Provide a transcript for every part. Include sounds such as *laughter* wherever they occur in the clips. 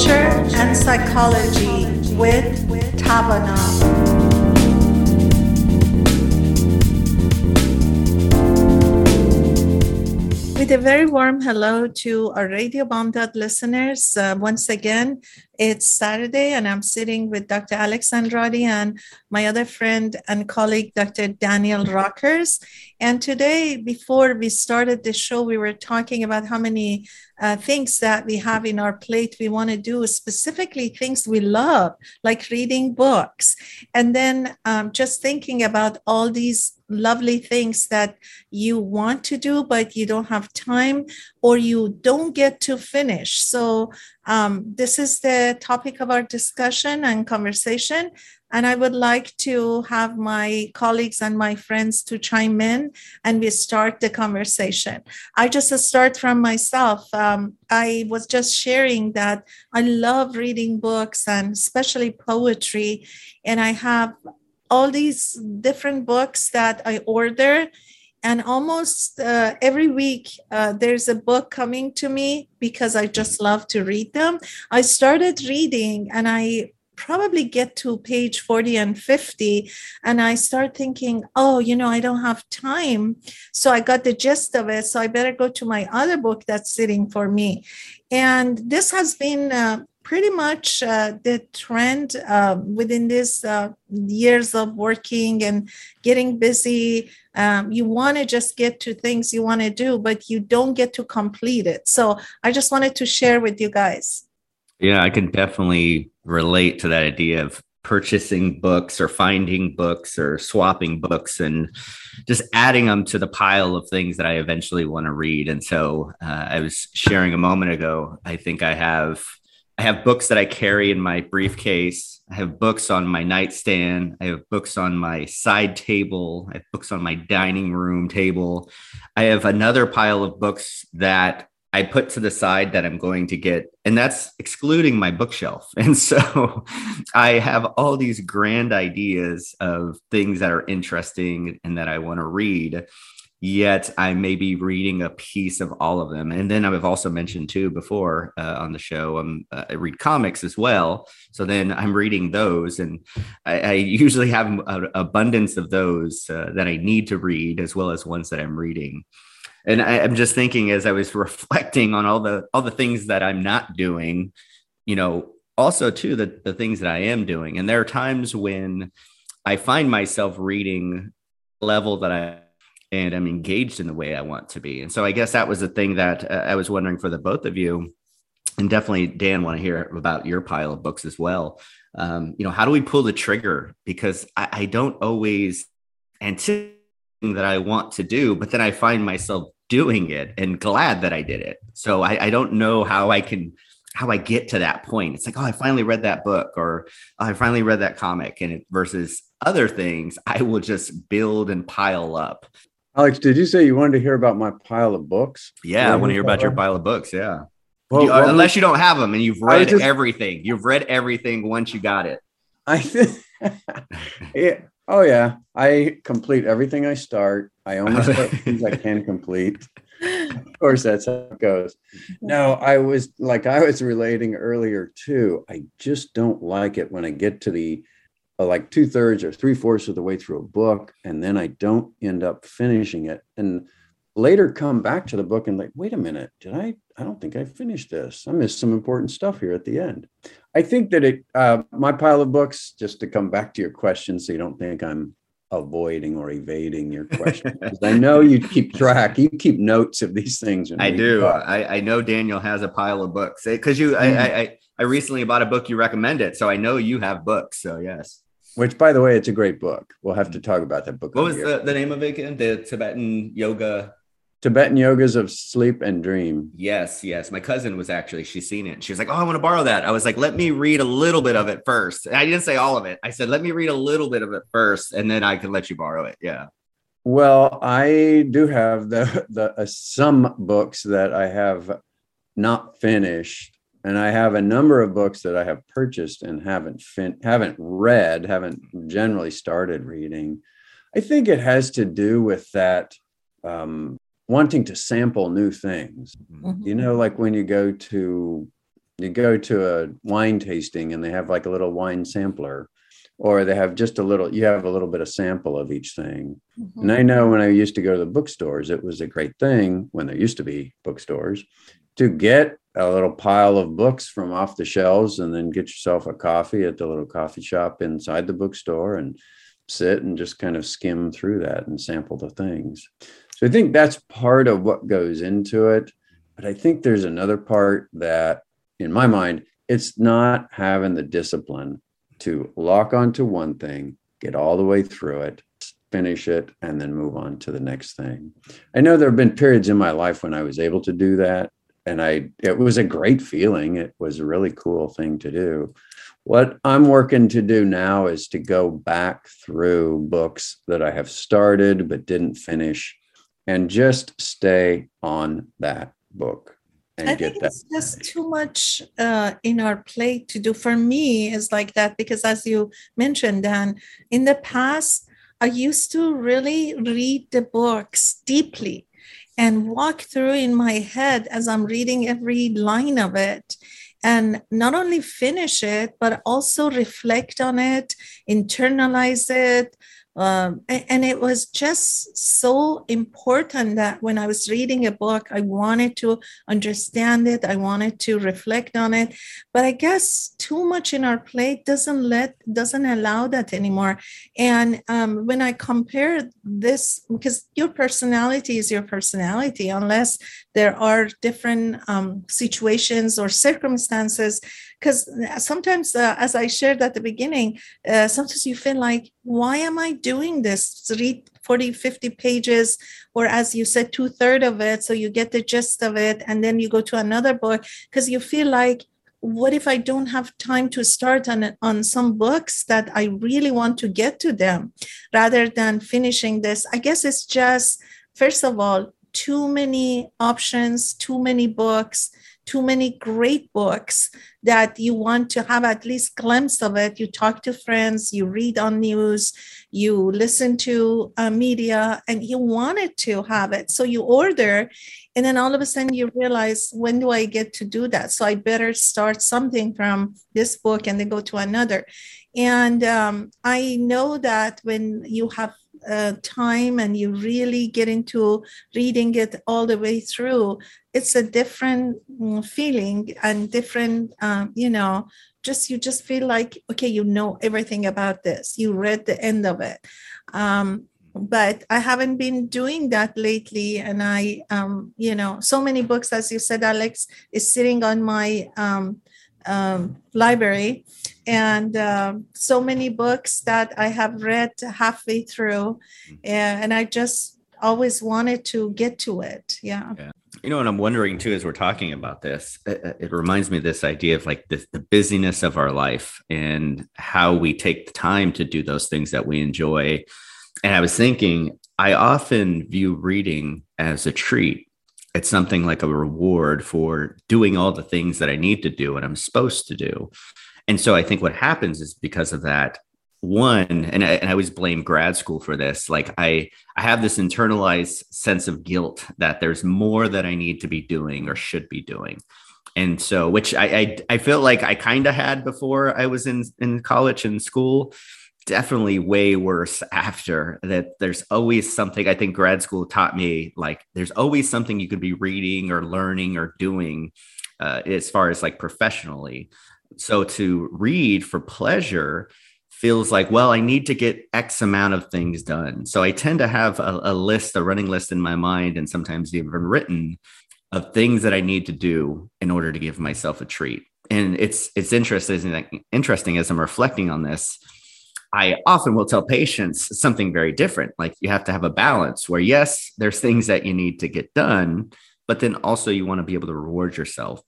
culture and psychology with Tavana. With a very warm hello to our Radio Bomb listeners. Uh, once again, it's Saturday, and I'm sitting with Dr. Alex Andrade and my other friend and colleague, Dr. Daniel Rockers. And today, before we started the show, we were talking about how many uh, things that we have in our plate we want to do, specifically things we love, like reading books. And then um, just thinking about all these lovely things that you want to do, but you don't have time or you don't get to finish. So, um, this is the topic of our discussion and conversation. And I would like to have my colleagues and my friends to chime in and we start the conversation. I just start from myself. Um, I was just sharing that I love reading books and especially poetry. And I have all these different books that I order. And almost uh, every week, uh, there's a book coming to me because I just love to read them. I started reading and I probably get to page 40 and 50 and i start thinking oh you know i don't have time so i got the gist of it so i better go to my other book that's sitting for me and this has been uh, pretty much uh, the trend uh, within these uh, years of working and getting busy. Um, you want to just get to things you want to do, but you don't get to complete it. So I just wanted to share with you guys. Yeah, I can definitely relate to that idea of purchasing books or finding books or swapping books and just adding them to the pile of things that I eventually want to read. And so uh, I was sharing a moment ago, I think I have I have books that I carry in my briefcase. I have books on my nightstand. I have books on my side table. I have books on my dining room table. I have another pile of books that I put to the side that I'm going to get, and that's excluding my bookshelf. *laughs* And so I have all these grand ideas of things that are interesting and that I want to read yet I may be reading a piece of all of them. And then I've also mentioned too before uh, on the show, um, uh, I read comics as well. So then I'm reading those, and I, I usually have an abundance of those uh, that I need to read as well as ones that I'm reading. And I, I'm just thinking as I was *laughs* reflecting on all the all the things that I'm not doing, you know, also too the the things that I am doing. And there are times when I find myself reading level that I and I'm engaged in the way I want to be. And so I guess that was the thing that uh, I was wondering for the both of you. And definitely, Dan, want to hear about your pile of books as well. Um, you know, how do we pull the trigger? Because I, I don't always anticipate that I want to do, but then I find myself doing it and glad that I did it. So I, I don't know how I can how I get to that point. It's like, oh, I finally read that book or oh, I finally read that comic. And it, versus other things, I will just build and pile up. Alex, did you say you wanted to hear about my pile of books? Yeah, I want to hear about your pile of books. Yeah. Well, you, well, unless you don't have them and you've read just, everything, you've read everything once you got it. I think, *laughs* yeah. Oh yeah, I complete everything I start. I only start *laughs* things I can complete. Of course, that's how it goes. No, I was like I was relating earlier too. I just don't like it when I get to the uh, like two thirds or three fourths of the way through a book, and then I don't end up finishing it. And later come back to the book and like, wait a minute, did I? I don't think I finished this. I missed some important stuff here at the end. I think that it, uh, my pile of books, just to come back to your question, so you don't think I'm avoiding or evading your question. *laughs* Because I know you keep track, you keep notes of these things. I do. I, I, know Daniel has a pile of books because you, mm. I, I, I recently bought a book you recommended, so I know you have books. So yes. Which, by the way, it's a great book. We'll have to talk about that book. What was the, the name of it again? The Tibetan Yoga. Tibetan Yogas of Sleep and Dream. Yes, yes. My cousin was actually, she's seen it. She was like, Oh, I want to borrow that. I was like, Let me read a little bit of it first. I didn't say all of it. I said, Let me read a little bit of it first, and then I can let you borrow it. Yeah. Well, I do have the, the uh, some books that I have not finished and I have a number of books that I have purchased and haven't fin- haven't read, haven't generally started reading. I think it has to do with that um, wanting to sample new things. Mm-hmm. You know, like when you go to you go to a wine tasting and they have like a little wine sampler or they have just a little you have a little bit of sample of each thing mm-hmm. and i know when i used to go to the bookstores it was a great thing when there used to be bookstores to get a little pile of books from off the shelves and then get yourself a coffee at the little coffee shop inside the bookstore and sit and just kind of skim through that and sample the things so i think that's part of what goes into it but i think there's another part that in my mind it's not having the discipline to lock onto one thing, get all the way through it, finish it, and then move on to the next thing. I know there have been periods in my life when I was able to do that. And I it was a great feeling. It was a really cool thing to do. What I'm working to do now is to go back through books that I have started but didn't finish and just stay on that book I think that. it's just too much uh, in our plate to do. For me, is like that because, as you mentioned, Dan, in the past, I used to really read the books deeply and walk through in my head as I'm reading every line of it. And not only finish it, but also reflect on it, internalize it, um, and it was just so important that when I was reading a book, I wanted to understand it, I wanted to reflect on it. But I guess too much in our plate doesn't let doesn't allow that anymore. And um, when I compare this, because your personality is your personality, unless there are different um, situations or circumstances because sometimes uh, as i shared at the beginning uh, sometimes you feel like why am i doing this? Read 40 50 pages or as you said two-thirds of it so you get the gist of it and then you go to another book because you feel like what if i don't have time to start on on some books that i really want to get to them? Rather than finishing this i guess it's just first of all too many options too many books too many great books that you want to have at least glimpse of it. You talk to friends you read on news you listen to uh, media and you wanted to have it. So you order and then all of a sudden you realize when do i get to do that? So i better start something from this book and then go to another. And um, i know that when you have uh, time and you really get into reading it all the way through, it's a different mm, feeling and different, um, you know, just you just feel like, okay, you know everything about this. You read the end of it. Um, but I haven't been doing that lately. And I, um, you know, so many books, as you said, Alex, is sitting on my um, um, library and um, so many books that I have read halfway through, mm-hmm. and I just always wanted to get to it. Yeah. yeah. You know, and I'm wondering too, as we're talking about this, it, it reminds me of this idea of like the, the busyness of our life and how we take the time to do those things that we enjoy. And I was thinking, I often view reading as a treat it's something like a reward for doing all the things that I need to do and I'm supposed to do. And so I think what happens is because of that, one, and I, and I always blame grad school for this. Like I, I have this internalized sense of guilt that there's more that I need to be doing or should be doing. And so, which I, I, I feel like I kind of had before I was in, in college and school definitely way worse after that. There's always something i think grad school taught me like there's always something you could be reading or learning or doing uh, as far as like professionally. So to read for pleasure feels like well i need to get x amount of things done. So i tend to have a, a list a running list in my mind and sometimes even written of things that i need to do in order to give myself a treat. And it's it's interesting interesting as i'm reflecting on this I often will tell patients something very different. Like you have to have a balance where, yes, there's things that you need to get done, but then also you want to be able to reward yourself.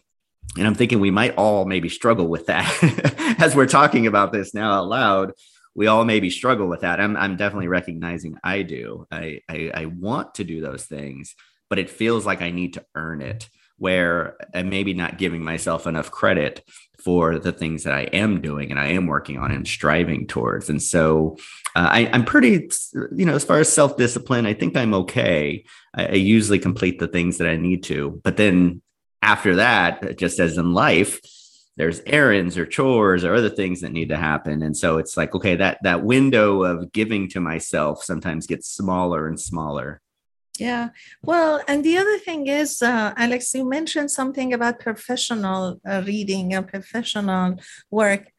And I'm thinking we might all maybe struggle with that *laughs* as we're talking about this now out loud. We all maybe struggle with that. I'm, I'm definitely recognizing I do. I, I, I want to do those things, but it feels like I need to earn it where I'm maybe not giving myself enough credit for the things that I am doing and I am working on and striving towards. And so uh, I, am pretty, you know, as far as self discipline, I think I'm okay. I, I usually complete the things that I need to. But then after that, just as in life, there's errands or chores or other things that need to happen and so it's like okay that that window of giving to myself sometimes gets smaller and smaller yeah well and the other thing is uh, alex you mentioned something about professional uh, reading and professional work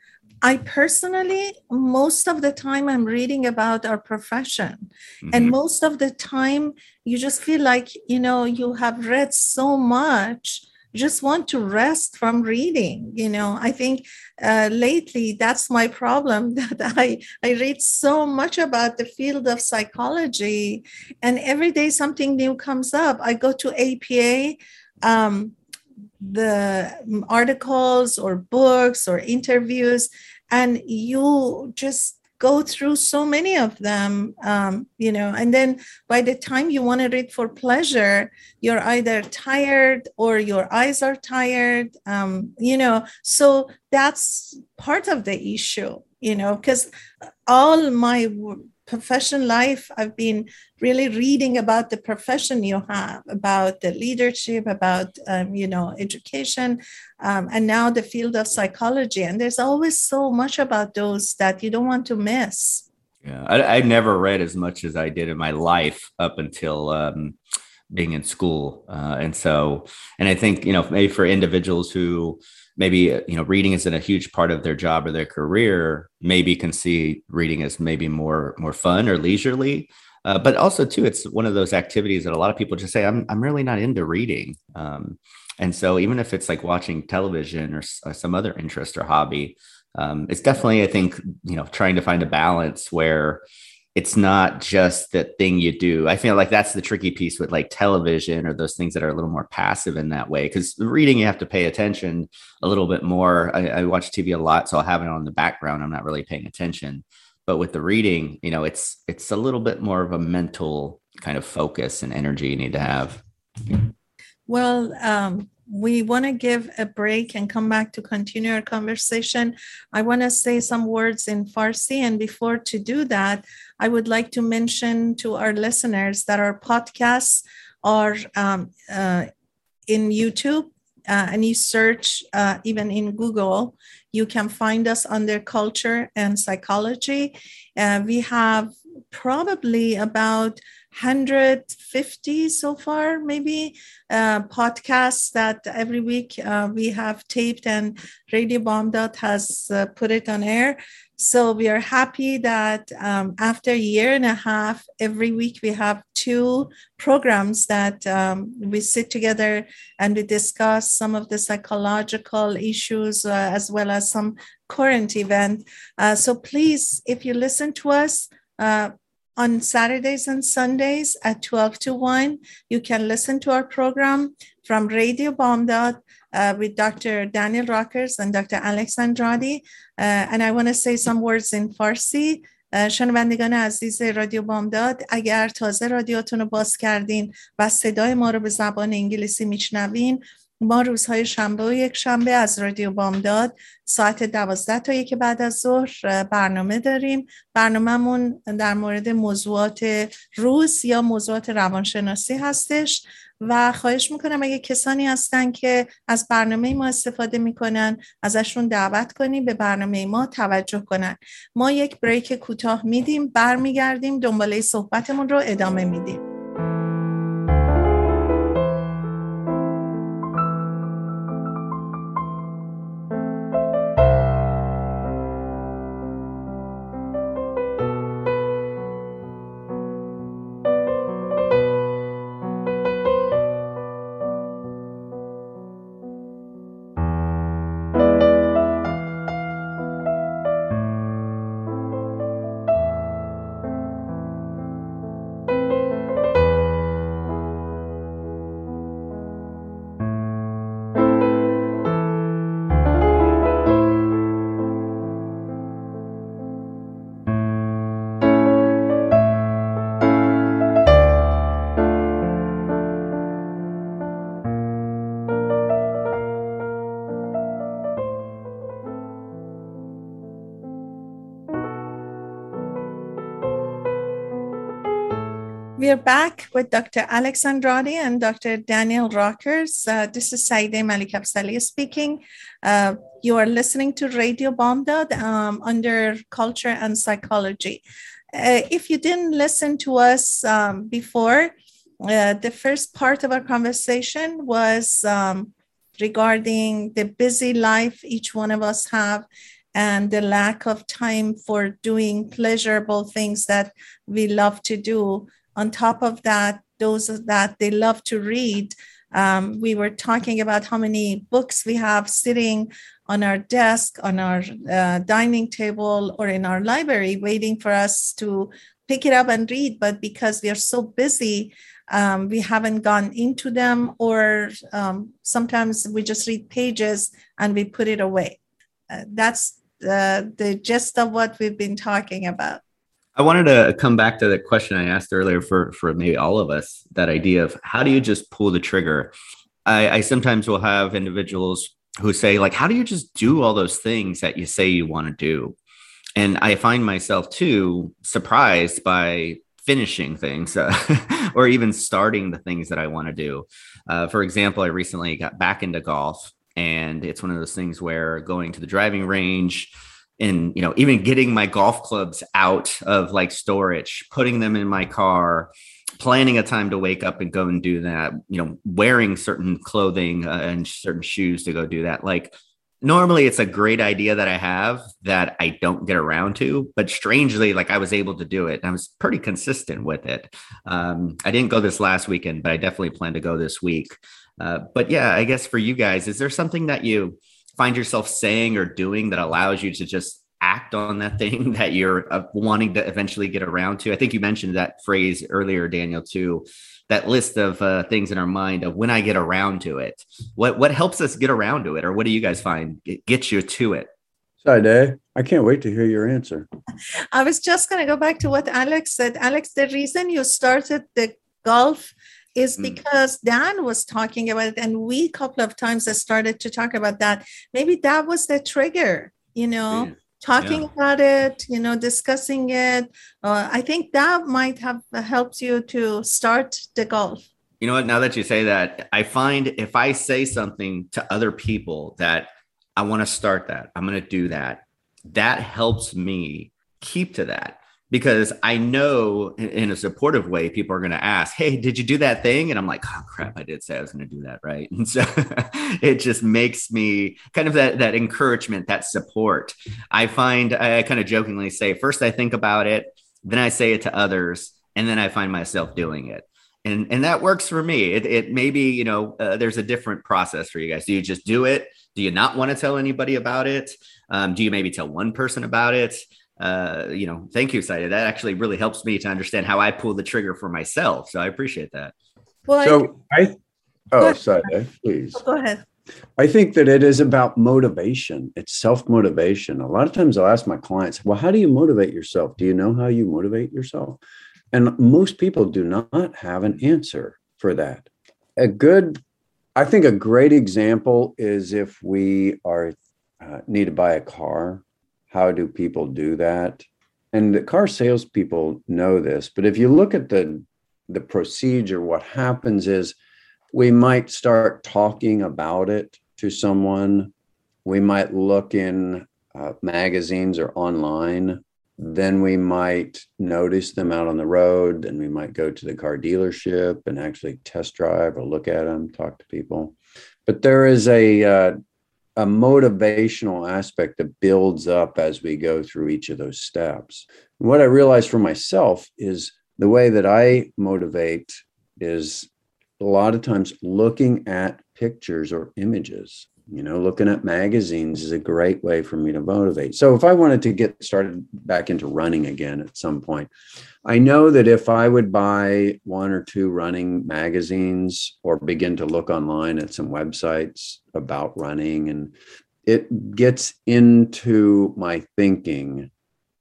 I personally, most of the time, I'm reading about our profession. Mm-hmm. And most of the time, you just feel like, you know, you have read so much just want to rest from reading you know? I think uh, lately that's my problem *laughs* that i i read so much about the field of psychology and every day something new comes up. I go to apa um, the articles or books or interviews and you just go through so many of them um, you know and then by the time you want to read for pleasure you're either tired or your eyes are tired um, you know so that's part of the issue you know because all my profession life i've been really reading about the profession you have about the leadership about um, you know education um, and now the field of psychology. And there's always so much about those that you don't want to miss. Yeah i, I never read as much as i did in my life up until um, being in school. Uh, and so and i think you know maybe for individuals who maybe uh, you know reading isn't a huge part of their job or their career maybe can see reading as maybe more more fun or leisurely. Uh, but also too it's one of those activities that a lot of people just say i'm, I'm really not into reading. Um, and so even if it's like watching television or, or some other interest or hobby um, it's definitely i think you know trying to find a balance where it's not just the thing you do. I feel like that's the tricky piece with like television or those things that are a little more passive in that way. Because the reading, you have to pay attention a little bit more. I, I, watch TV a lot, so I'll have it on the background. I'm not really paying attention. But with the reading, you know, it's it's a little bit more of a mental kind of focus and energy you need to have. Well, um, we want to give a break and come back to continue our conversation. I want to say some words in Farsi. And before to do that, I would like to mention to our listeners that our podcasts are um, uh, in YouTube. Uh, and you search uh, even in Google, you can find us under culture and psychology. Uh, we have probably about 150 so far, maybe uh, podcasts that every week uh, we have taped and Radio Bamdad has uh, put it on air. So we are happy that um, after a year and a half, every week we have two programs that um, we sit together and we discuss some of the psychological issues uh, as well as some current event. Uh, so please, if you listen to us, uh, on Saturdays and Sundays at 12 to 1. You can listen to our program from Radio Bamdad uh, with Dr. Daniel Rockers and Dr. Alex Andrade. Uh, and I want to say some words in Farsi. Uh, شنوندگان عزیز رادیو بامداد اگر تازه رادیاتون رو باز کردین و صدای ما رو به زبان انگلیسی میشنوین ما روزهای شنبه و یک شنبه از رادیو بامداد ساعت دوازده تا یک بعد از ظهر برنامه داریم. برنامهمون در مورد موضوعات روز یا موضوعات روانشناسی هستش و خواهش می‌کنم اگه کسانی هستن که از برنامه ما استفاده می‌کنن ازشون دعوت کنیم به برنامه ما توجه کنن. ما یک بریک کوتاه میدیم برمیگردیم دنباله صحبتمون رو ادامه میدیم. We are back with Dr. Alex Andrade and Dr. Daniel Rockers. Uh, this is Saide Malikabsali speaking. Uh, you are listening to Radio Bamdad um, under Culture and Psychology. Uh, if you didn't listen to us um, before, uh, the first part of our conversation was um, regarding the busy life each one of us have and the lack of time for doing pleasurable things that we love to do on top of that, those that they love to read, um, we were talking about how many books we have sitting on our desk, on our uh, dining table, or in our library, waiting for us to pick it up and read. But because we are so busy, um, we haven't gone into them, or um, sometimes we just read pages and we put it away. Uh, that's uh, the gist of what we've been talking about. I wanted to come back to the question I asked earlier for for maybe all of us. That idea of how do you just pull the trigger? I, I sometimes will have individuals who say like, "How do you just do all those things that you say you want to do?" And I find myself too surprised by finishing things uh, *laughs* or even starting the things that I want to do. Uh, for example, I recently got back into golf, and it's one of those things where going to the driving range and you know even getting my golf clubs out of like storage putting them in my car planning a time to wake up and go and do that you know wearing certain clothing uh, and certain shoes to go do that. Like normally it's a great idea that i have that i don't get around to but strangely like i was able to do it and i was pretty consistent with it. Um, i didn't go this last weekend but i definitely plan to go this week. Uh, but yeah i guess for you guys is there something that you find yourself saying or doing that allows you to just act on that thing *laughs* that you're uh, wanting to eventually get around to. I think you mentioned that phrase earlier, Daniel, too. That list of uh, things in our mind of when I get around to it. What what helps us get around to it, or what do you guys find gets you to it? Saida, I can't wait to hear your answer. I was just going to go back to what Alex said. Alex, the reason you started the golf is mm. because Dan was talking about it, and we a couple of times I started to talk about that. Maybe that was the trigger, you know, yeah. talking yeah. about it, you know, discussing it. Uh, I think that might have helped you to start the golf. You know what? Now that you say that, I find if I say something to other people that I want to start that, I'm going to do that, that helps me keep to that because I know in a supportive way, people are going to ask, Hey, did you do that thing? And I'm like, Oh crap, I did say I was going to do that. Right. *laughs* And so *laughs* it just makes me kind of that, that encouragement, that support. I find I kind of jokingly say, first I think about it, then I say it to others, and then I find myself doing it. And, and that works for me. It, it maybe, you know, uh, there's a different process for you guys. Do you just do it? Do you not want to tell anybody about it? Um, do you maybe tell one person about it? Uh, you know, thank you, Saida. That actually really helps me to understand how I pull the trigger for myself. So I appreciate that. Well, so I, I oh, Saida, please. Oh, go ahead. I think that it is about motivation. It's self motivation. A lot of times I'll ask my clients, well, how do you motivate yourself? Do you know how you motivate yourself? And most people do not have an answer for that. A good, I think a great example is if we are uh, need to buy a car how do people do that? And the car salespeople know this, but if you look at the the procedure, what happens is we might start talking about it to someone. We might look in uh, magazines or online. Then we might notice them out on the road. Then we might go to the car dealership and actually test drive or look at them, talk to people. But there is a uh, a motivational aspect that builds up as we go through each of those steps. what I realized for myself is the way that I motivate is a lot of times looking at pictures or images. You know, looking at magazines is a great way for me to motivate. So if I wanted to get started back into running again at some point, I know that if I would buy one or two running magazines or begin to look online at some websites about running and it gets into my thinking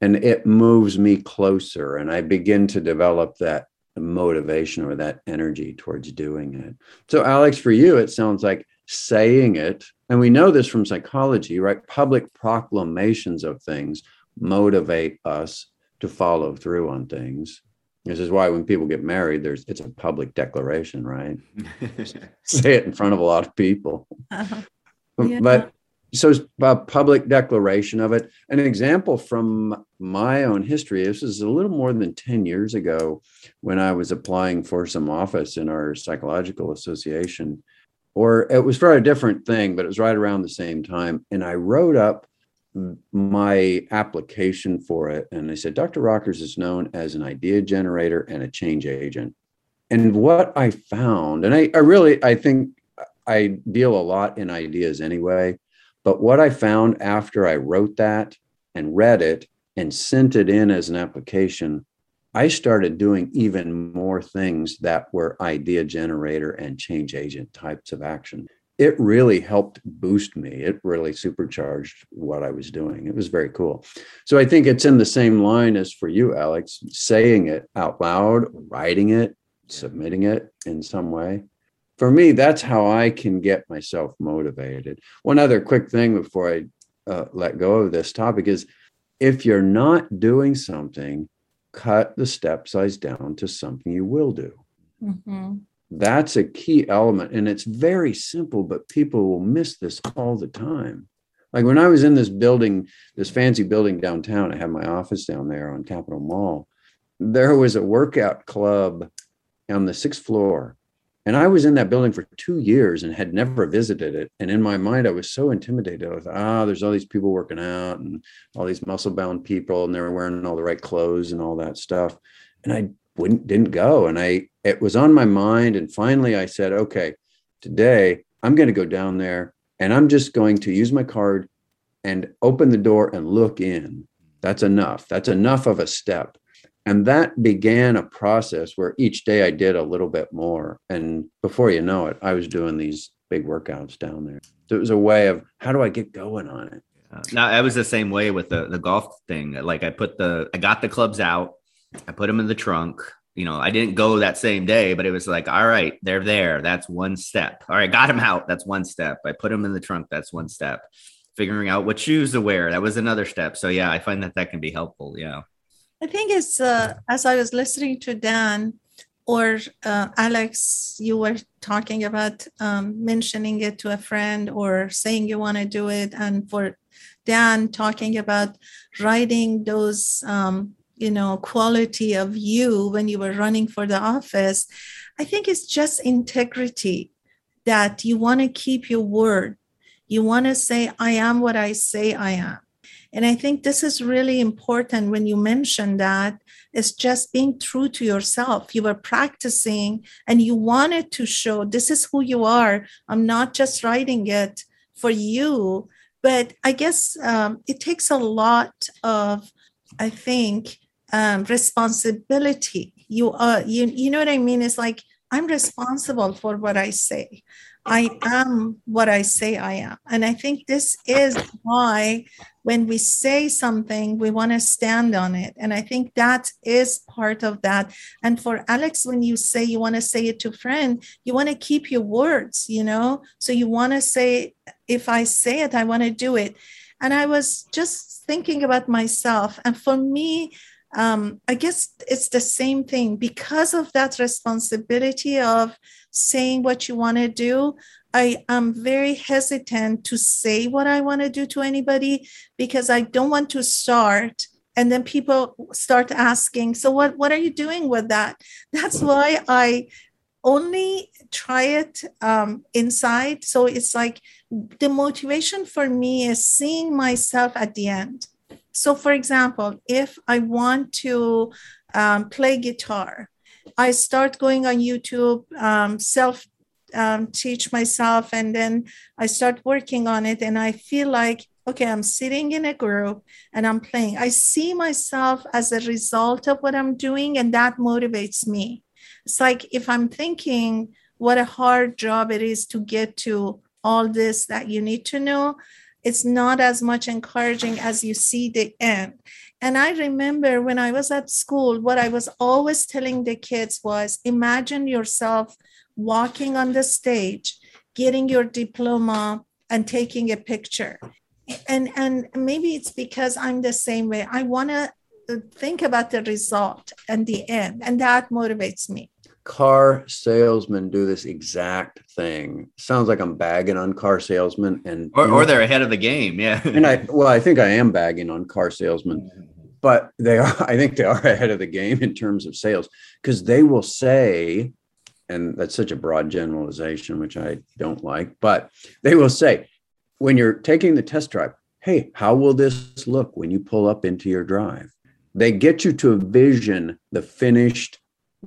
and it moves me closer and I begin to develop that motivation or that energy towards doing it. So Alex for you it sounds like saying it and we know this from psychology, right? Public proclamations of things motivate us to follow through on things. This is why when people get married, there's it's a public declaration, right? *laughs* Say it in front of a lot of people. Uh-huh. Yeah. But so it's a public declaration of it. An example from my own history. This is a little more than 10 years ago when I was applying for some office in our psychological association, or it was for a different thing, but it was right around the same time. And I wrote up my application for it. And they said, Dr. Rockers is known as an idea generator and a change agent. And what I found, and I, I really, I think I deal a lot in ideas anyway, but what I found after I wrote that and read it and sent it in as an application, I started doing even more things that were idea generator and change agent types of action it really helped boost me. It really supercharged what I was doing. It was very cool. So I think it's in the same line as for you, Alex, saying it out loud, writing it, submitting it in some way. For me, that's how I can get myself motivated. One other quick thing before I uh, let go of this topic is if you're not doing something, cut the step size down to something you will do. Mm-hmm. That's a key element and it's very simple but people will miss this all the time. Like when i was in this building this fancy building downtown i had my office down there on capitol mall there was a workout club on the sixth floor and i was in that building for two years and had never visited it. And in my mind i was so intimidated. I was ah there's all these people working out and all these muscle bound people and they were wearing all the right clothes and all that stuff. And i wouldn't didn't go. And i it was on my mind. And finally i said okay today i'm going to go down there and i'm just going to use my card and open the door and look in. That's enough. That's enough of a step and that began a process where each day i did a little bit more and before you know it i was doing these big workouts down there so it was a way of how do i get going on it now I was the same way with the the golf thing. Like I put the I got the clubs out, I put them in the trunk. You know, I didn't go that same day, but it was like, all right, they're there. That's one step. All right, got them out. That's one step. I put them in the trunk. That's one step. Figuring out what shoes to wear. That was another step. So yeah, I find that that can be helpful. Yeah. I think it's uh, as I was listening to Dan or uh, Alex, you were talking about um, mentioning it to a friend or saying you want to do it, and for Dan talking about writing those um, you know quality of you when you were running for the office i think it's just integrity that you want to keep your word. You want to say i am what i say i am and i think this is really important when you mention that it's just being true to yourself you were practicing and you wanted to show this is who you are i'm not just writing it for you but i guess um, it takes a lot of i think um, responsibility. You are you you know what I mean? It's like I'm responsible for what I say. I am what I say I am. And I think this is why when we say something, we want to stand on it. And I think that is part of that. And for Alex, when you say you want to say it to a friend, you want to keep your words, you know? So you want to say, if I say it, I want to do it. And I was just thinking about myself. And for me, um, I guess it's the same thing. Because of that responsibility of saying what you want to do. I am very hesitant to say what I want to do to anybody because I don't want to start and then people start asking so what what are you doing with that? That's why i only try it um, inside. So it's like the motivation for me is seeing myself at the end so, for example, if I want to um, play guitar, I start going on YouTube, um, self um, teach myself, and then I start working on it. And I feel like, okay, I'm sitting in a group and I'm playing. I see myself as a result of what I'm doing, and that motivates me. It's like if I'm thinking what a hard job it is to get to all this that you need to know, it's not as much encouraging as you see the end. And I remember when I was at school, what I was always telling the kids was imagine yourself walking on the stage, getting your diploma, and taking a picture. And, and maybe it's because I'm the same way. I want to uh, think about the result and the end. And that motivates me. Car salesmen do this exact thing. Sounds like I'm bagging on car salesmen and or, or they're ahead of the game. Yeah. and I well, I think I am bagging on car salesmen, mm-hmm. but they are, *laughs* I think they are *laughs* ahead of the game in terms of sales because they will say, and that's such a broad generalization, which I don't like, but they will say, when you're taking the test drive, hey, how will this look when you pull up into your drive? They get you to envision the finished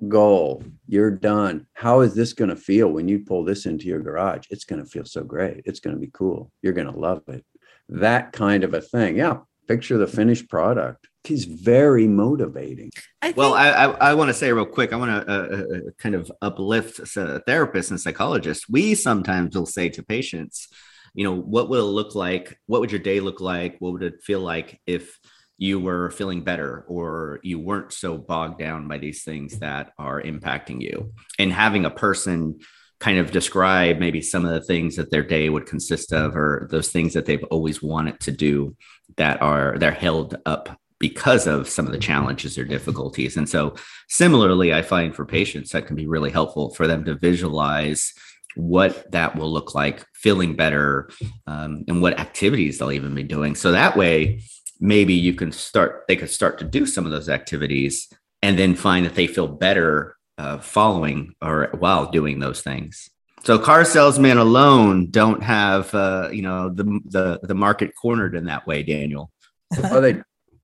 goal. You're done. How is this going to feel when you pull this into your garage? It's going to feel so great. It's going to be cool. You're going to love it. That kind of a thing. Yeah. Picture the finished product. He's very motivating. I well, I, I, I want to say real quick. I want to uh, uh, kind of uplift therapists and psychologists. We sometimes will say to patients, you know, what will it look like? What would your day look like? What would it feel like if you were feeling better or you weren't so bogged down by these things that are impacting you. And having a person kind of describe maybe some of the things that their day would consist of or those things that they've always wanted to do that are they're held up because of some of the challenges or difficulties. And so similarly i find for patients that can be really helpful for them to visualize what that will look like feeling better um, and what activities they'll even be doing. So that way maybe you can start they could start to do some of those activities and then find that they feel better uh, following or while doing those things. So car salesmen alone don't have uh, you know the, the the market cornered in that way daniel. *laughs* Oh they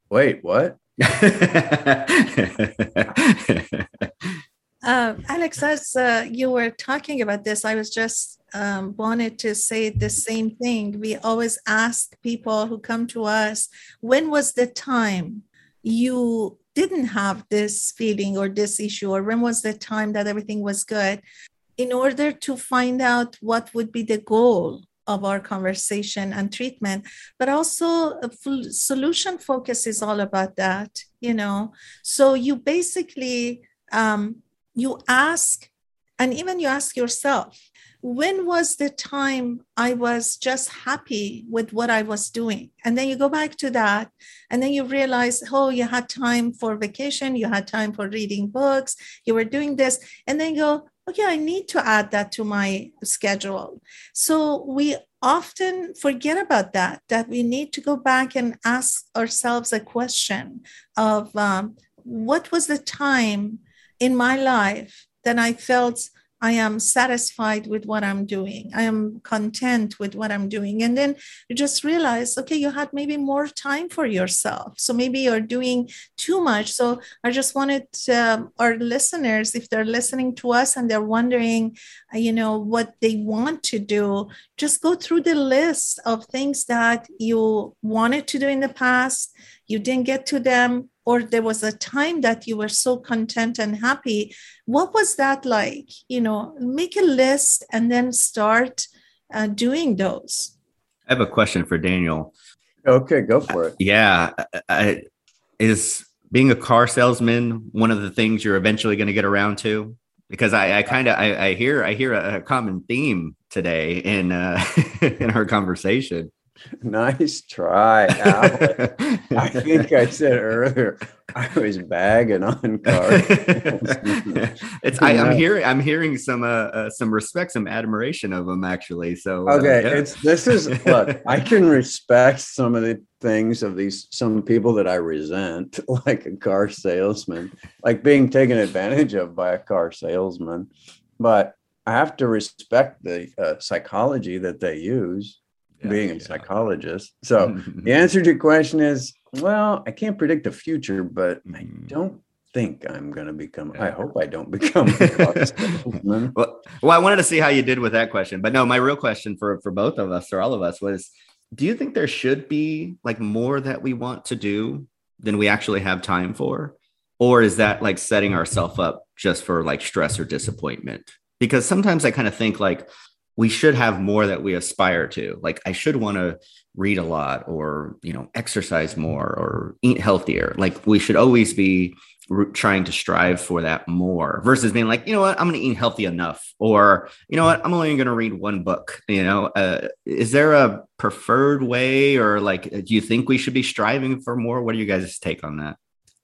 wait what *laughs* uh, alex as uh, you were talking about this i was just um, wanted to say the same thing. We always ask people who come to us, when was the time you didn't have this feeling or this issue, or when was the time that everything was good, in order to find out what would be the goal of our conversation and treatment but also a full solution focus is all about that you know so you basically um, you ask and even you ask yourself when was the time I was just happy with what I was doing? And then you go back to that, and then you realize, oh, you had time for vacation, you had time for reading books, you were doing this, and then you go, okay, I need to add that to my schedule. So we often forget about that, that we need to go back and ask ourselves a question of um, what was the time in my life that I felt I am satisfied with what I'm doing. I am content with what I'm doing. And then you just realize, okay, you had maybe more time for yourself. So maybe you're doing too much. So I just wanted um, our listeners, if they're listening to us and they're wondering, uh, you know, what they want to do, just go through the list of things that you wanted to do in the past, you didn't get to them, or there was a time that you were so content and happy what was that like? You know make a list and then start uh, doing those. I have a question for daniel. Okay go for it. Yeah I, is being a car salesman one of the things you're eventually going to get around to? Because i, I kind of I, I, hear i hear a, a common theme today in uh, *laughs* in our conversation *laughs* Nice try. *laughs* I think I said earlier I was bagging on *laughs* cars. it's I, am hearing I'm hearing some uh, uh, some respect, some admiration of them actually. So uh, okay, uh, yeah. it's this is look. I can respect some of the things of these some people that I resent, like a car salesman, like being taken advantage of by a car salesman. But I have to respect the uh, psychology that they use yeah, being a yeah. psychologist. So *laughs* the answer to your question is, well, I can't predict the future, but I mm. don't think I'm going to become. Yeah. I hope I don't become. *laughs* well, well, I wanted to see how you did with that question, but no, my real question for for both of us or all of us was, do you think there should be like more that we want to do than we actually have time for, or is that like setting ourselves up just for like stress or disappointment? Because sometimes I kind of think like we should have more that we aspire to. Like i should want to read a lot or you know exercise more or eat healthier. Like we should always be trying to strive for that more versus being like you know what? I'm going to eat healthy enough or you know what? I'm only going to read one book you know? Uh, is there a preferred way or like do you think we should be striving for more? What do you guys take on that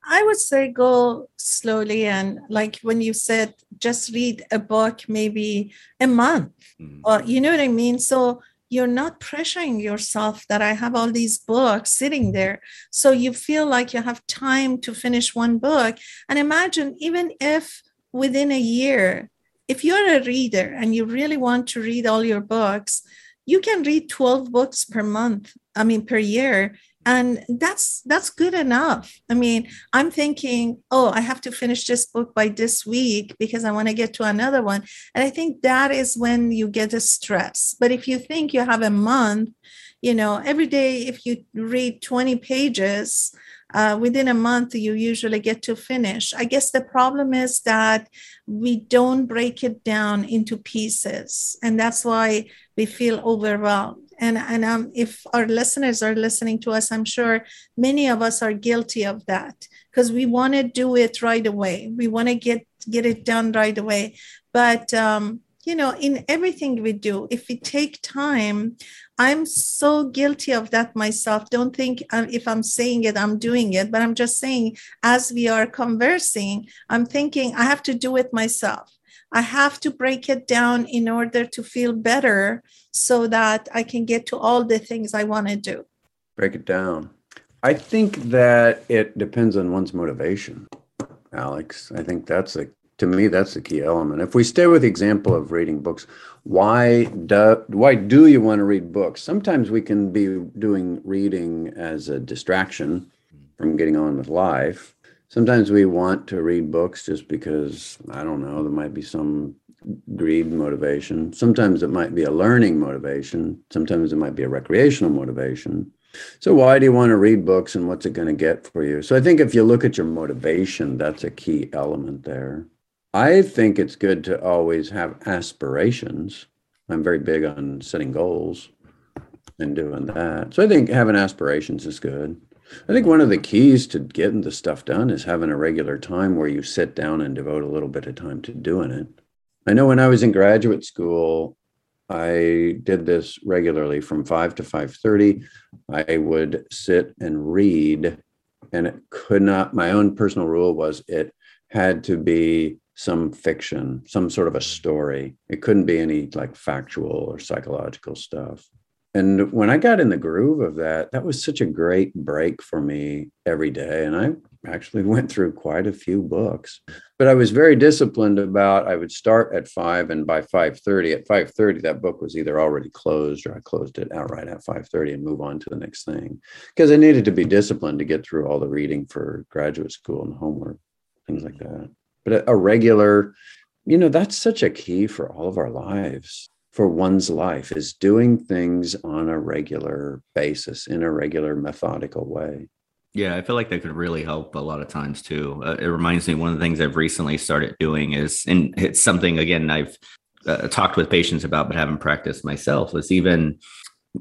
I would say go slowly and like when you said just read a book maybe a month. Mm. or you know what I mean? So you're not pressuring yourself that I have all these books sitting there. So you feel like you have time to finish one book. And imagine even if within a year if you're a reader and you really want to read all your books you can read 12 books per month i mean per year and that's that's good enough. I mean i'm thinking oh i have to finish this book by this week because i want to get to another one. And i think that is when you get a stress. But if you think you have a month you know every day if you read 20 pages uh, within a month you usually get to finish. I guess the problem is that we don't break it down into pieces. And that's why we feel overwhelmed and and um, if our listeners are listening to us i'm sure many of us are guilty of that because we want to do it right away. We want to get get it done right away. But um, you know in everything we do if we take time i'm so guilty of that myself. Don't think uh, if i'm saying it i'm doing it but i'm just saying as we are conversing i'm thinking i have to do it myself I have to break it down in order to feel better so that I can get to all the things I want to do. Break it down. I think that it depends on one's motivation, Alex. I think that's a to me that's the key element. If we stay with the example of reading books, why do why do you want to read books? Sometimes we can be doing reading as a distraction from getting on with life sometimes we want to read books just because i don't know there might be some greed motivation. Sometimes it might be a learning motivation. Sometimes it might be a recreational motivation. So why do you want to read books and what's it going to get for you? So i think if you look at your motivation that's a key element there. I think it's good to always have aspirations. I'm very big on setting goals and doing that. So i think having aspirations is good I think one of the keys to getting the stuff done is having a regular time where you sit down and devote a little bit of time to doing it. I know when I was in graduate school, I did this regularly from 5 to 5:30. I would sit and read and it could not my own personal rule was it had to be some fiction, some sort of a story. It couldn't be any like factual or psychological stuff. And when I got in the groove of that, that was such a great break for me every day. And I actually *laughs* went through quite a few books. But I was very disciplined about I would start at five and by 5:30, at 5:30, that book was either already closed or I closed it outright at 5:30 and move on to the next thing. Because I needed to be disciplined to get through all the reading for graduate school and homework, things like that. But a regular, you know, that's such a key for all of our lives for one's life is doing things on a regular basis in a regular methodical way yeah i feel like that could really help a lot of times too uh, it reminds me one of the things i've recently started doing is and it's something again i've uh, talked with patients about but haven't practiced myself is even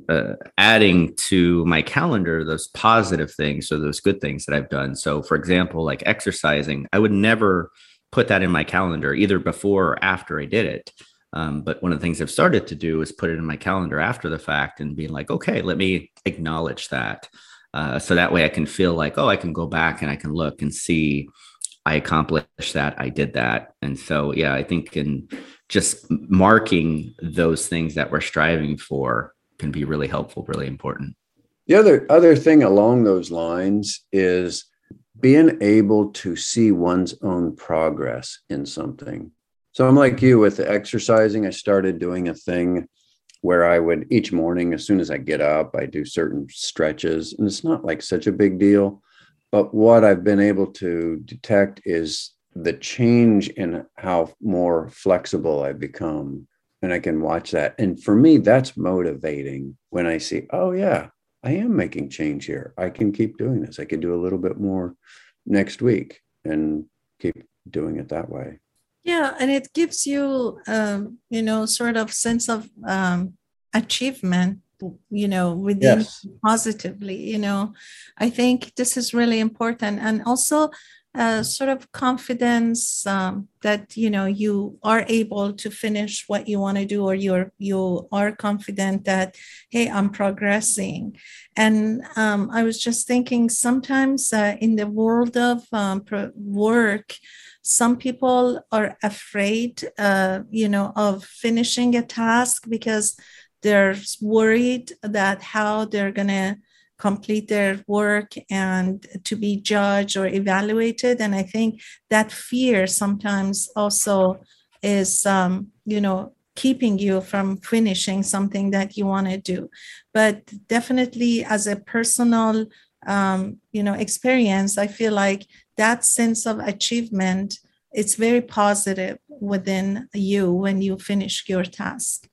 uh, adding to my calendar those positive things or those good things that I've done. So, for example, like exercising, I would never put that in my calendar either before or after I did it. Um, but one of the things I've started to do is put it in my calendar after the fact and being like, okay, let me acknowledge that. Uh, so that way I can feel like, oh, I can go back and I can look and see I accomplished that, I did that. And so, yeah, I think in just marking those things that we're striving for can be really helpful, really important. The other other thing along those lines is being able to see one's own progress in something. So I'm like you with exercising. I started doing a thing where I would each morning, as soon as I get up, I do certain stretches, and it's not like such a big deal. But what I've been able to detect is the change in how more flexible I've become. And I can watch that. And for me, that's motivating when I see, oh, yeah, I am making change here. I can keep doing this. I can do a little bit more next week and keep doing it that way. Yeah, and it gives you, um, you know, sort of sense of um, achievement, you know, within yes. positively. You know, I think this is really important, and also uh, sort of confidence um, that you know you are able to finish what you want to do or you're you are confident that hey i'm progressing and um, i was just thinking sometimes uh, in the world of um, work some people are afraid uh, you know of finishing a task because they're worried that how they're going to complete their work and to be judged or evaluated. And I think that fear sometimes also is, um, you know, keeping you from finishing something that you want to do. But definitely, as a personal, um, you know, experience, I feel like that sense of achievement it's very positive within you when you finish your task.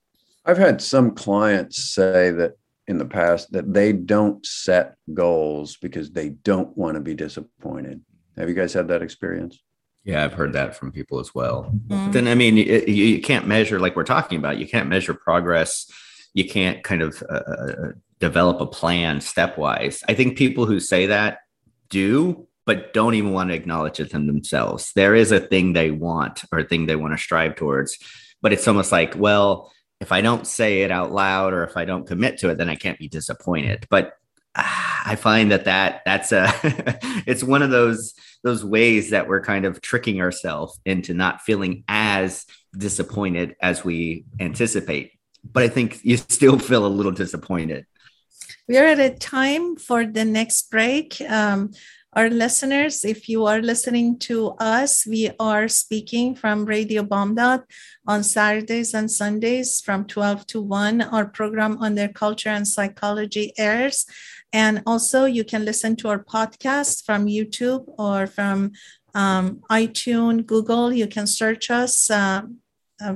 I've had some clients say that in the past that they don't set goals because they don't want to be disappointed. Have you guys had that experience? Yeah, I've heard that from people as well. Mm-hmm. Then, I mean, it, you can't measure, like we're talking about, you can't measure progress. You can't kind of uh, uh develop a plan stepwise. I think people who say that do, but don't even want to acknowledge it in themselves. There is a thing they want or a thing they want to strive towards, but it's almost like, well, if I don't say it out loud or if I don't commit to it, then I can't be disappointed. But uh, I find that that that's a *laughs* it's one of those those ways that we're kind of tricking ourselves into not feeling as disappointed as we anticipate. But I think you still feel a little disappointed. We are at a time for the next break. Um, our listeners, if you are listening to us, we are speaking from Radio Bamdad on Saturdays and Sundays from 12 to 1. Our program on their culture and psychology airs. And also, you can listen to our podcast from YouTube or from um, iTunes, Google. You can search us. Uh, uh,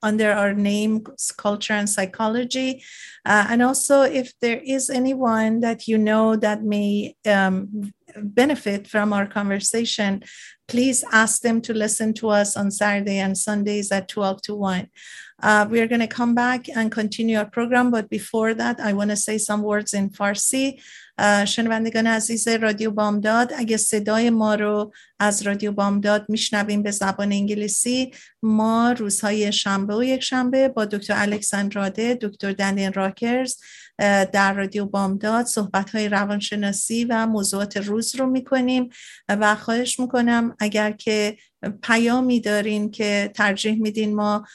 under our name, culture and psychology. Uh, and also, if there is anyone that you know that may um, benefit from our conversation, please ask them to listen to us on Saturday and Sundays at 12 to 1. Uh, we are going to come back and continue our program, but before that, I want to say some words in Farsi. شنوندگان عزیز رادیو بامداد اگه صدای ما رو از رادیو بامداد میشنویم به زبان انگلیسی ما روزهای شنبه و یک شنبه با دکتر الکساندراده دکتر دنیل راکرز در رادیو بامداد صحبت های روانشناسی و موضوعات روز رو می‌کنیم. و خواهش می‌کنم اگر که پیامی دارین که ترجیح میدین ما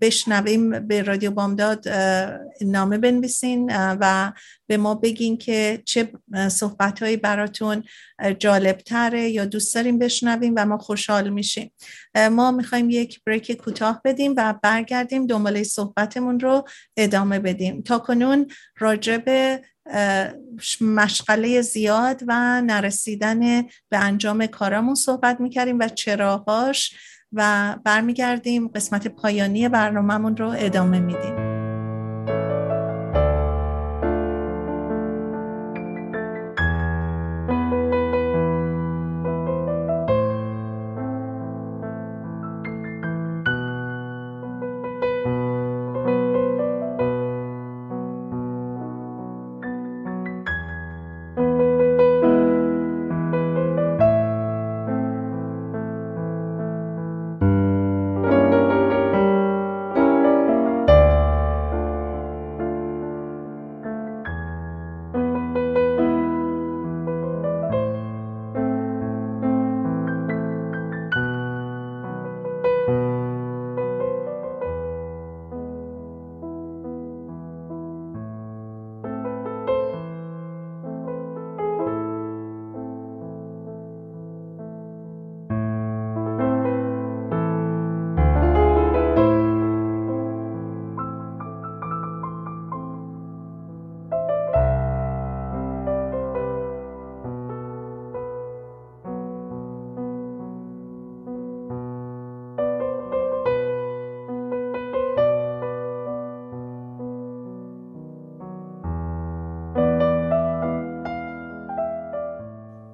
بشنویم به رادیو بامداد نامه بنویسین و به ما بگین که چه صحبت هایی براتون جالب تره یا دوست داریم بشنویم و ما خوشحال میشیم. ما می‌خوایم یک بریک کوتاه بدیم و برگردیم دنباله صحبتمون رو ادامه بدیم. تا کنون راجع به مشغله زیاد و نرسیدن به انجام کارامون صحبت می‌کردیم و چراهاش و برمیگردیم. قسمت پایانی برنامهمون رو ادامه میدیم.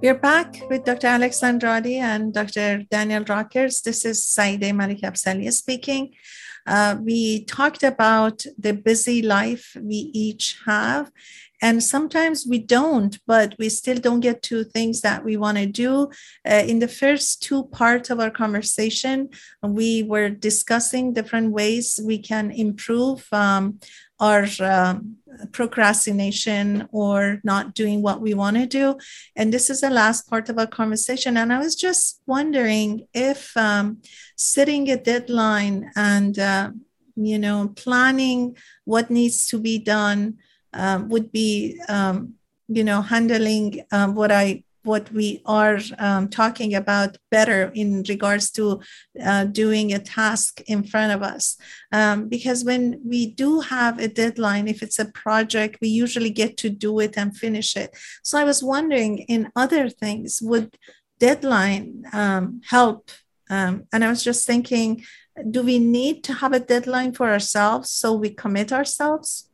We're back with Dr. Alex Andrade and Dr. Daniel Rockers. This is Saida Malikabsalia speaking. Uh, we talked about the busy life we each have and sometimes we don't but we still don't get to things that we want to do uh, in the first two parts of our conversation we were discussing different ways we can improve um, our um, procrastination or not doing what we want to do. And this is the last part of our conversation. And I was just wondering if um, setting a deadline and uh, you know planning what needs to be done um, would be um, you know handling um, what I what we are um, talking about better in regards to uh, doing a task in front of us. Um, because when we do have a deadline, if it's a project, we usually get to do it and finish it. So I was wondering in other things, would deadline help? And I was just thinking, do we need to have a deadline for ourselves so we commit ourselves?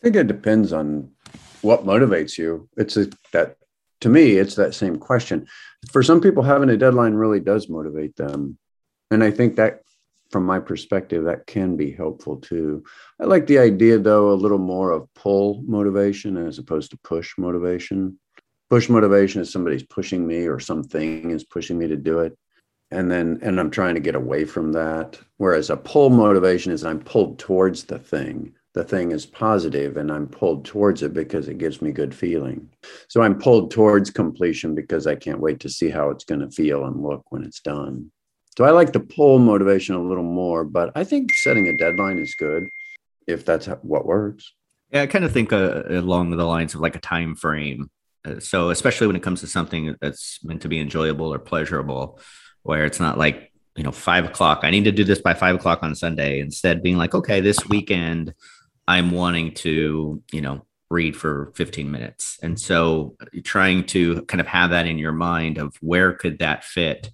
I think it depends on what motivates you. It's a, that to me, it's that same question. For some people, having a deadline really does motivate them. And I think that, from my perspective, that can be helpful too. I like the idea, though, a little more of pull motivation as opposed to push motivation. Push motivation is somebody's pushing me or something is pushing me to do it. And then, and I'm trying to get away from that. Whereas a pull motivation is I'm pulled towards the thing the thing is positive and I'm pulled towards it because it gives me good feeling. So I'm pulled towards completion because I can't wait to see how it's going to feel and look when it's done. So I like the pull motivation a little more, but I think setting a deadline is good if that's what works. Yeah, I kind of think uh, along the lines of like a time frame. Uh, so especially when it comes to something that's meant to be enjoyable or pleasurable, where it's not like you know five o'clock. I need to do this by five o'clock on Sunday. Instead, being like, okay, this weekend I'm wanting to, you know, read for 15 minutes. And so trying to kind of have that in your mind of where could that fit?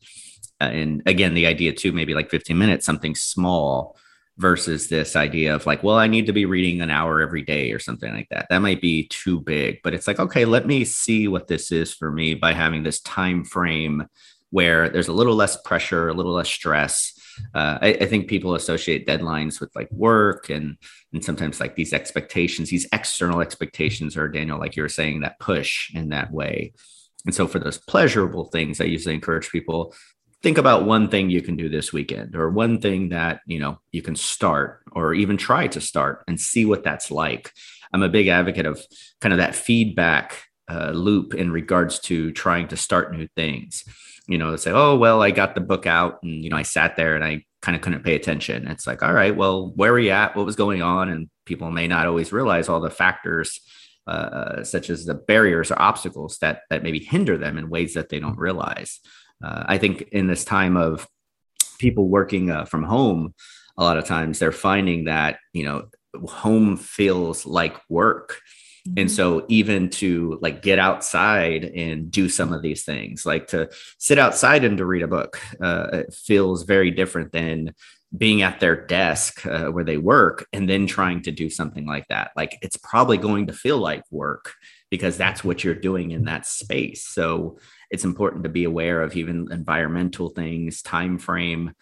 Uh, and again, the idea too, maybe like 15 minutes, something small versus this idea of like, well, I need to be reading an hour every day or something like that. That might be too big, but it's like, okay, let me see what this is for me by having this time frame where there's a little less pressure, a little less stress uh, I, I, think people associate deadlines with like work and and sometimes like these expectations, these external expectations, or Daniel, like you were saying, that push in that way. And so for those pleasurable things, I usually encourage people think about one thing you can do this weekend or one thing that you know you can start or even try to start and see what that's like i'm a big advocate of kind of that feedback uh, loop in regards to trying to start new things you know, say, oh, well, I got the book out and, you know, I sat there and I kind of couldn't pay attention. It's like, all right, well, where were you at? What was going on? And people may not always realize all the factors, uh, such as the barriers or obstacles that, that maybe hinder them in ways that they don't realize. Uh, I think in this time of people working uh, from home, a lot of times they're finding that, you know, home feels like work and mm-hmm. so even to like get outside and do some of these things like to sit outside and to read a book uh, feels very different than being at their desk uh, where they work and then trying to do something like that like it's probably going to feel like work because that's what you're doing in that space so it's important to be aware of even environmental things time frame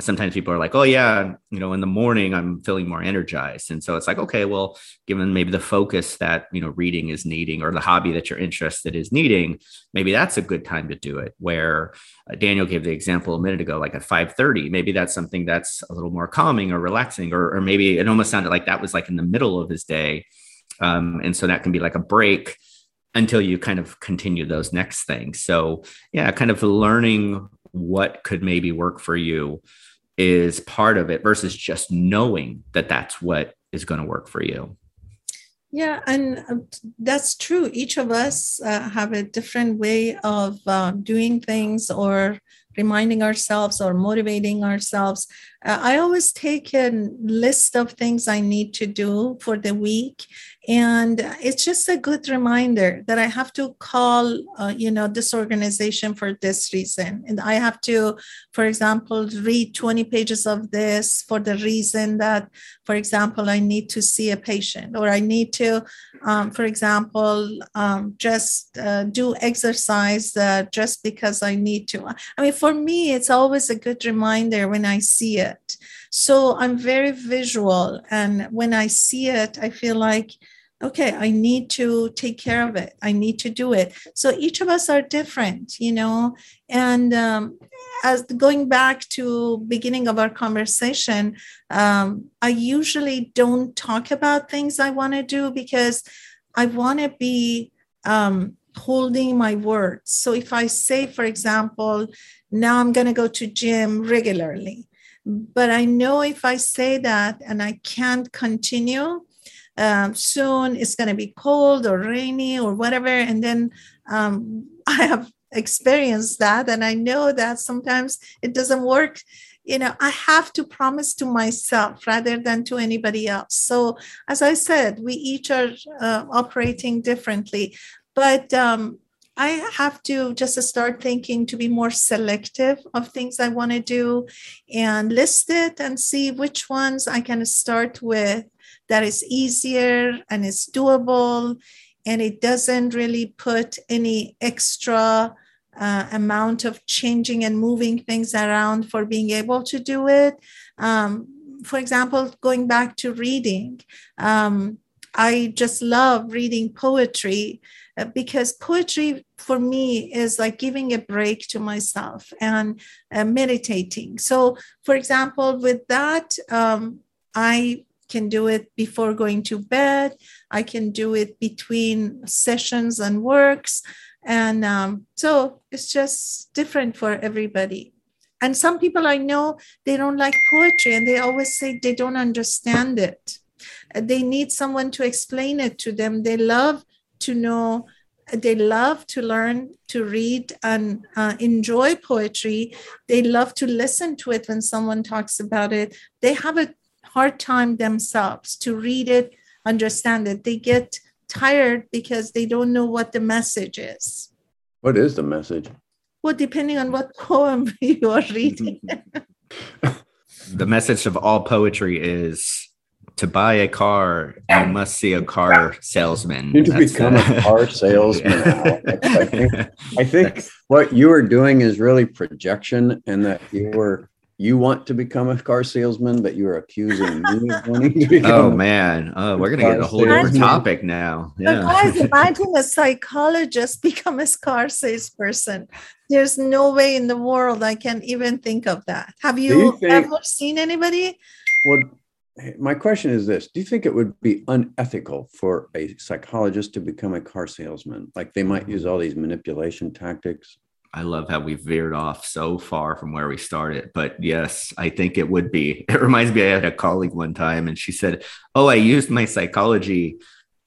sometimes people are like, oh, yeah, you know, in the morning I'm feeling more energized. And so it's like, okay, well, given maybe the focus that, you know, reading is needing or the hobby that you're interested is needing, maybe that's a good time to do it. Where uh, Daniel gave the example a minute ago, like at 5:30, maybe that's something that's a little more calming or relaxing, or, or maybe it almost sounded like that was like in the middle of his day. Um, and so that can be like a break until you kind of continue those next things. So yeah, kind of learning what could maybe work for you is part of it versus just knowing that that's what is going to work for you. Yeah, and um, that's true. Each of us uh, have a different way of uh, doing things or reminding ourselves or motivating ourselves. Uh, I always take a list of things I need to do for the week and it's just a good reminder that i have to call uh, you know this organization for this reason. And i have to for example read 20 pages of this for the reason that for example i need to see a patient or i need to um, for example um, just uh, do exercise uh, just because i need to. I mean for me it's always a good reminder when i see it. So i'm very visual and when i see it i feel like okay, I need to take care of it. I need to do it. So each of us are different, you know. And um, as going back to beginning of our conversation, um, I usually don't talk about things I want to do because I want to be um, holding my words. So if I say, for example, now I'm going to go to gym regularly, but I know if I say that and I can't continue, um, soon it's going to be cold or rainy or whatever. And then um, *laughs* I have experienced that. And I know that sometimes it doesn't work. You know, I have to promise to myself rather than to anybody else. So, as I said, we each are uh, operating differently. But um, I have to just start thinking to be more selective of things I want to do and list it and see which ones I can start with that is easier and it's doable and it doesn't really put any extra uh, amount of changing and moving things around for being able to do it. Um, for example, going back to reading, um, I just love reading poetry uh, because poetry for me is like giving a break to myself and uh, meditating. So, for example, with that, um, I can do it before going to bed. I can do it between sessions and works. And um, so it's just different for everybody. And some people I know, they don't like poetry and they always say they don't understand it. They need someone to explain it to them. They love to know, they love to learn to read and uh, enjoy poetry. They love to listen to it when someone talks about it. They have a hard time themselves to read it, understand it. They get tired because they don't know what the message is. What is the message? Well, depending on what *laughs* poem you are reading. *laughs* the message of all poetry is to buy a car, you must see a car salesman. You need to That's become a car salesman. *laughs* I think, I think what you are doing is really projection, and that you were you want to become a car salesman, but you're accusing me of *laughs* wanting to become. Oh man, oh, we're gonna get a whole different topic now. Yeah. guys, *laughs* imagine a psychologist become a car salesperson. There's no way in the world I can even think of that. Have you, you think, ever seen anybody? Well, my question is this: Do you think it would be unethical for a psychologist to become a car salesman? Like they might use all these manipulation tactics. I love how we veered off so far from where we started. But yes, I think it would be. *laughs* It reminds me, I had a colleague one time and she said, Oh, I used my psychology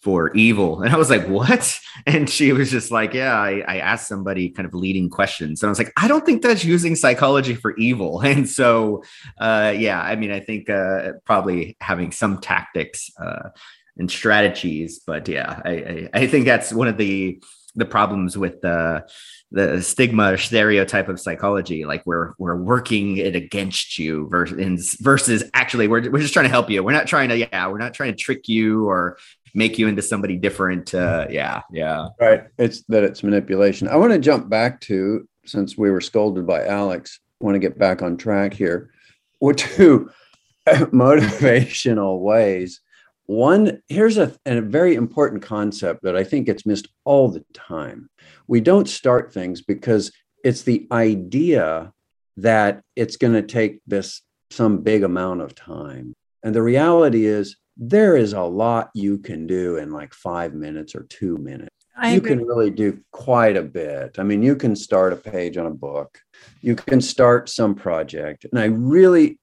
for evil. And I was like, What? *laughs* And she was just like, Yeah, I, I asked somebody kind of leading questions. And I was like, I don't think that's using psychology for evil. *laughs* And so, uh, yeah, I mean, I think uh, probably having some tactics uh, and strategies. But yeah, I, I, I think that's one of the the problems with the the stigma or stereotype of psychology like we're we're working it against you versus versus actually we're, we're just trying to help you. We're not trying to yeah we're not trying to trick you or make you into somebody different uh, yeah yeah. Right. It's that it's manipulation. I want to jump back to since we were scolded by alex I want to get back on track here *laughs* what two *laughs* motivational ways one, here's a, a very important concept that I think gets missed all the time. We don't start things because it's the idea that it's going to take this some big amount of time. And the reality is, there is a lot you can do in like five minutes or two minutes. I you agree. can really do quite a bit. I mean, you can start a page on a book, you can start some project. And I really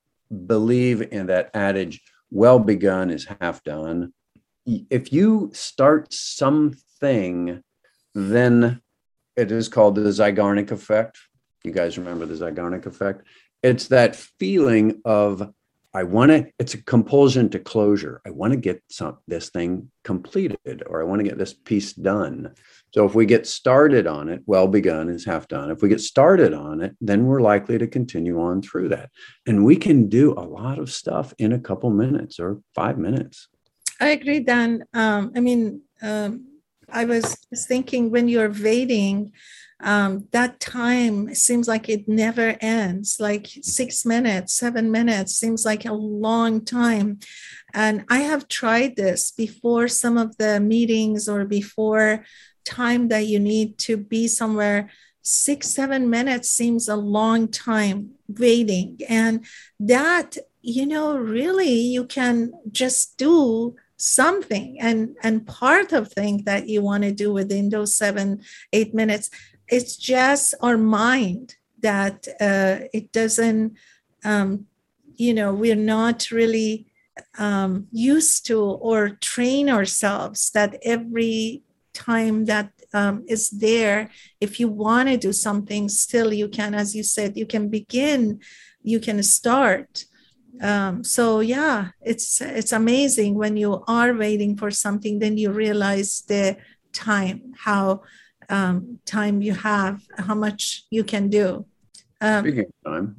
believe in that adage well begun is half done. If you start something, then it is called the Zeigarnik effect. You guys remember the Zeigarnik effect? It's that feeling of I want to, it's a compulsion to closure. I want to get some this thing completed or I want to get this piece done. So if we get started on it, well begun is half done. If we get started on it, then we're likely to continue on through that. And we can do a lot of stuff in a couple minutes or five minutes. I agree, Dan. Um, I mean, um, I was thinking when you're waiting, um, that time seems like it never ends like six minutes seven minutes seems like a long time and i have tried this before some of the meetings or before time that you need to be somewhere. Six seven minutes seems a long time waiting. And that you know really you can just do something and and part of thing that you want to do within those seven eight minutes. It's just our mind that uh, it doesn't um, you know we're not really um, used to or train ourselves that every time that um, is there. If you want to do something still you can as you said you can begin you can start. Um, so yeah it's it's amazing when you are waiting for something then you realize the time how um, time you have how much you can do. Um, speaking of time.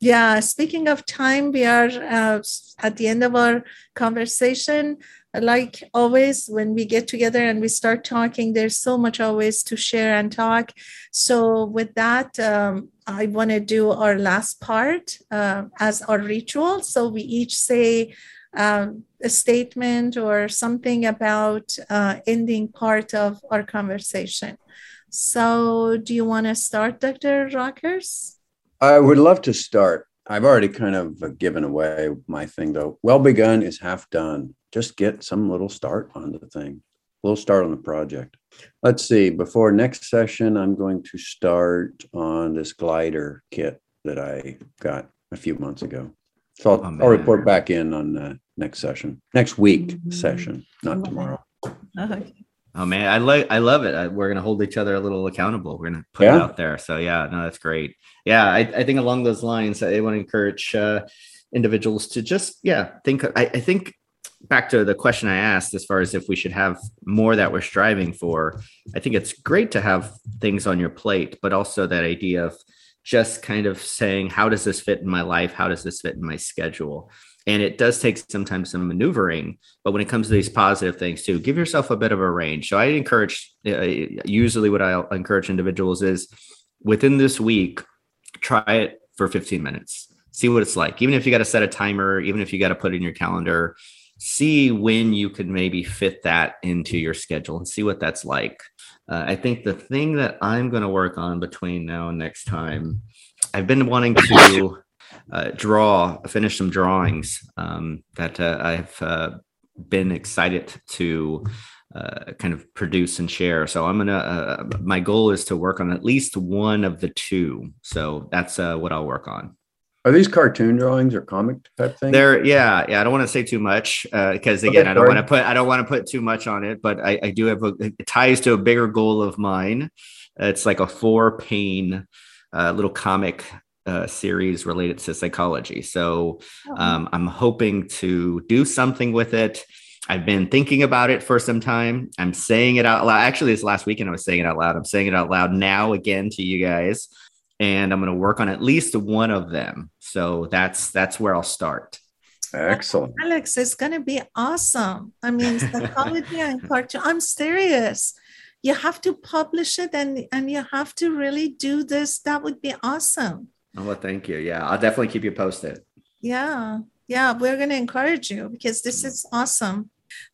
Yeah speaking of time we are uh, at the end of our conversation like always when we get together and we start talking there's so much always to share and talk. So with that um, i want to do our last part uh, as our ritual. So we each say um, a statement or something about uh, ending part of our conversation. So do you want to start dr rockers? I would love to start. I've already kind of given away my thing though. Well begun is half done just get some little start on the thing, a little start on the project. Let's see, before next session, I'm going to start on this glider kit that I got a few months ago. So I'll, oh, I'll report back in on the next session, next week mm-hmm. session, not tomorrow. Okay. Oh man, I like I love it. I, we're gonna hold each other a little accountable. We're gonna put yeah. it out there. So yeah, no, that's great. Yeah, I, I think along those lines, I want to encourage uh, individuals to just yeah think. I, I think back to the question I asked, as far as if we should have more that we're striving for, I think it's great to have things on your plate, but also that idea of just kind of saying, how does this fit in my life? How does this fit in my schedule? And it does take sometimes some maneuvering, but when it comes to these positive things too, give yourself a bit of a range. So I encourage, uh, usually what I encourage individuals is within this week, try it for 15 minutes see what it's like even if you got to set a timer even if you got to put it in your calendar see when you could maybe fit that into your schedule and see what that's like. Uh, I think the thing that I'm going to work on between now and next time, I've been wanting to uh, draw, finish some drawings um, that uh, I've uh, been excited to. Uh, kind of produce and share. So I'm gonna. Uh, my goal is to work on at least one of the two. So that's what I'll work on. Are these cartoon drawings or comic type things? They're yeah, yeah. I don't want to say too much because uh, again, okay, I don't want to put I don't want to put too much on it. But I, I do have a it ties to a bigger goal of mine. It's like a four pane uh, little comic uh, series related to psychology. So oh. um, I'm hoping to do something with it. I've been thinking about it for some time. I'm saying it out loud. Actually, this last weekend I was saying it out loud. I'm saying it out loud now again to you guys and I'm going to work on at least one of them. So that's that's where I'll start. Excellent. Alex, it's going to be awesome. I mean, psychology and *laughs* cartoon. I'm serious. You have to publish it and and you have to really do this. That would be awesome. Oh, well, thank you. Yeah, I'll definitely keep you posted. Yeah. Yeah, we're going to encourage you because this is awesome.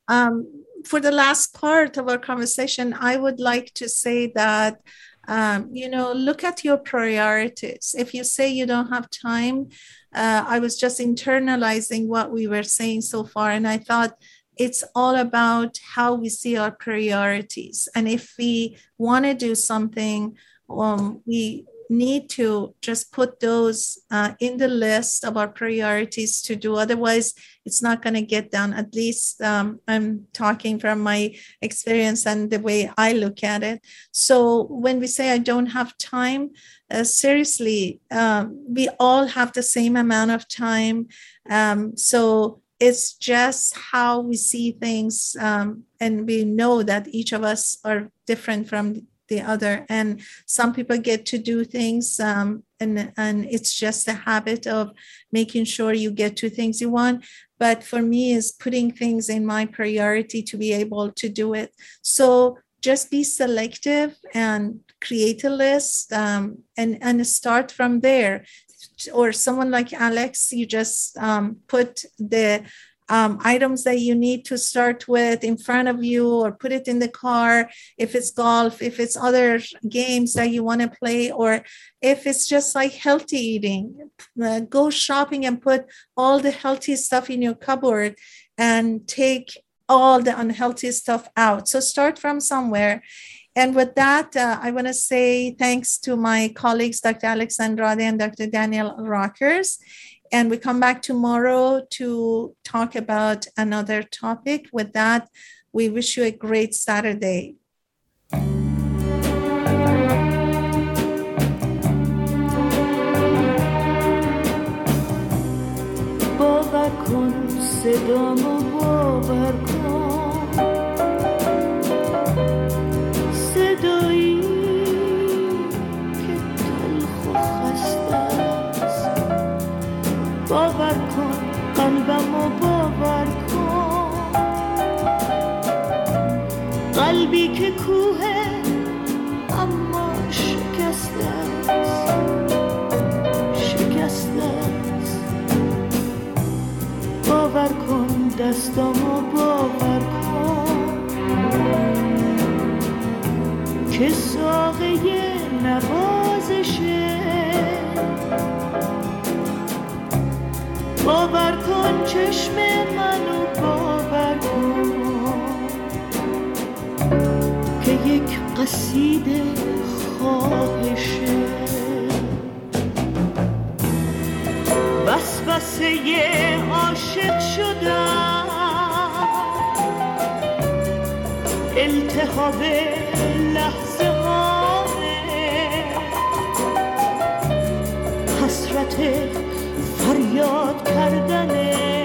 Um, for the last part of our conversation, I would like to say that um, you know look at your priorities. If you say you don't have time uh, i was just internalizing what we were saying so far and i thought it's all about how we see our priorities. And if we want to do something um, we need to just put those uh, in the list of our priorities to do. Otherwise, it's not going to get done. At least um, I'm talking from my experience and the way I look at it. So when we say I don't have time, uh, seriously, um, we all have the same amount of time. Um, so it's just how we see things um, and we know that each of us are different from the other. And some people get to do things um, and and it's just a habit of making sure you get to things you want. But for me is putting things in my priority to be able to do it. So just be selective and create a list um, and, and start from there. Or someone like Alex, you just um, put the um, items that you need to start with in front of you or put it in the car if it's golf if it's other games that you want to play or if it's just like healthy eating uh, go shopping and put all the healthy stuff in your cupboard and take all the unhealthy stuff out so start from somewhere and with that, uh, I want to say thanks to my colleagues, Dr. Alex Andrade and Dr. Daniel Rockers. And we come back tomorrow to talk about another topic. With that, we wish you a great Saturday. باور کن صدامو که کوه اما شکسته است. شکسته است. باور کن دستم و باور کن که ساقه نوازشه باور کن چشم منو باور کن. یک قصید خواهشه. بس بس یه عاشق شدم التحاب لحظه هامه حسرت فریاد کردنه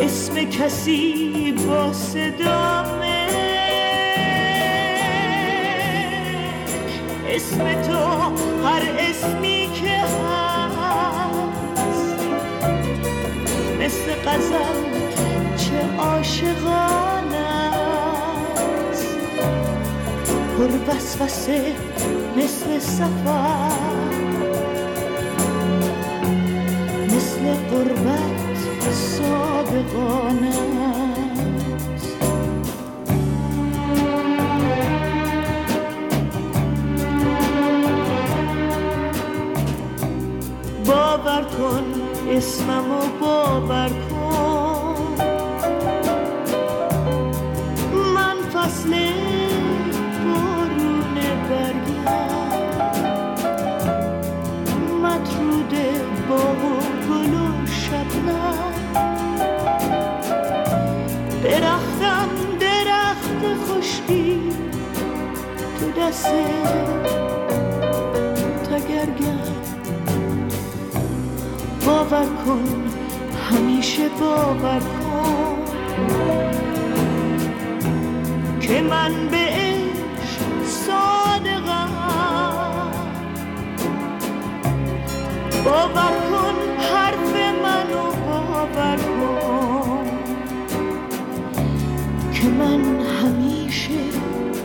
اسم کسی با صدامه اسم تو هر اسمی که هست. مثل قزل چه عاشقانه است. پر وسوسه مثل سفر مثل قربت صادقانه باور کن اسممو باور کن. تو دست تگرگم باور کن همیشه باور کن که من به صادقم. باور کن حرف منو باور کن که من همیشه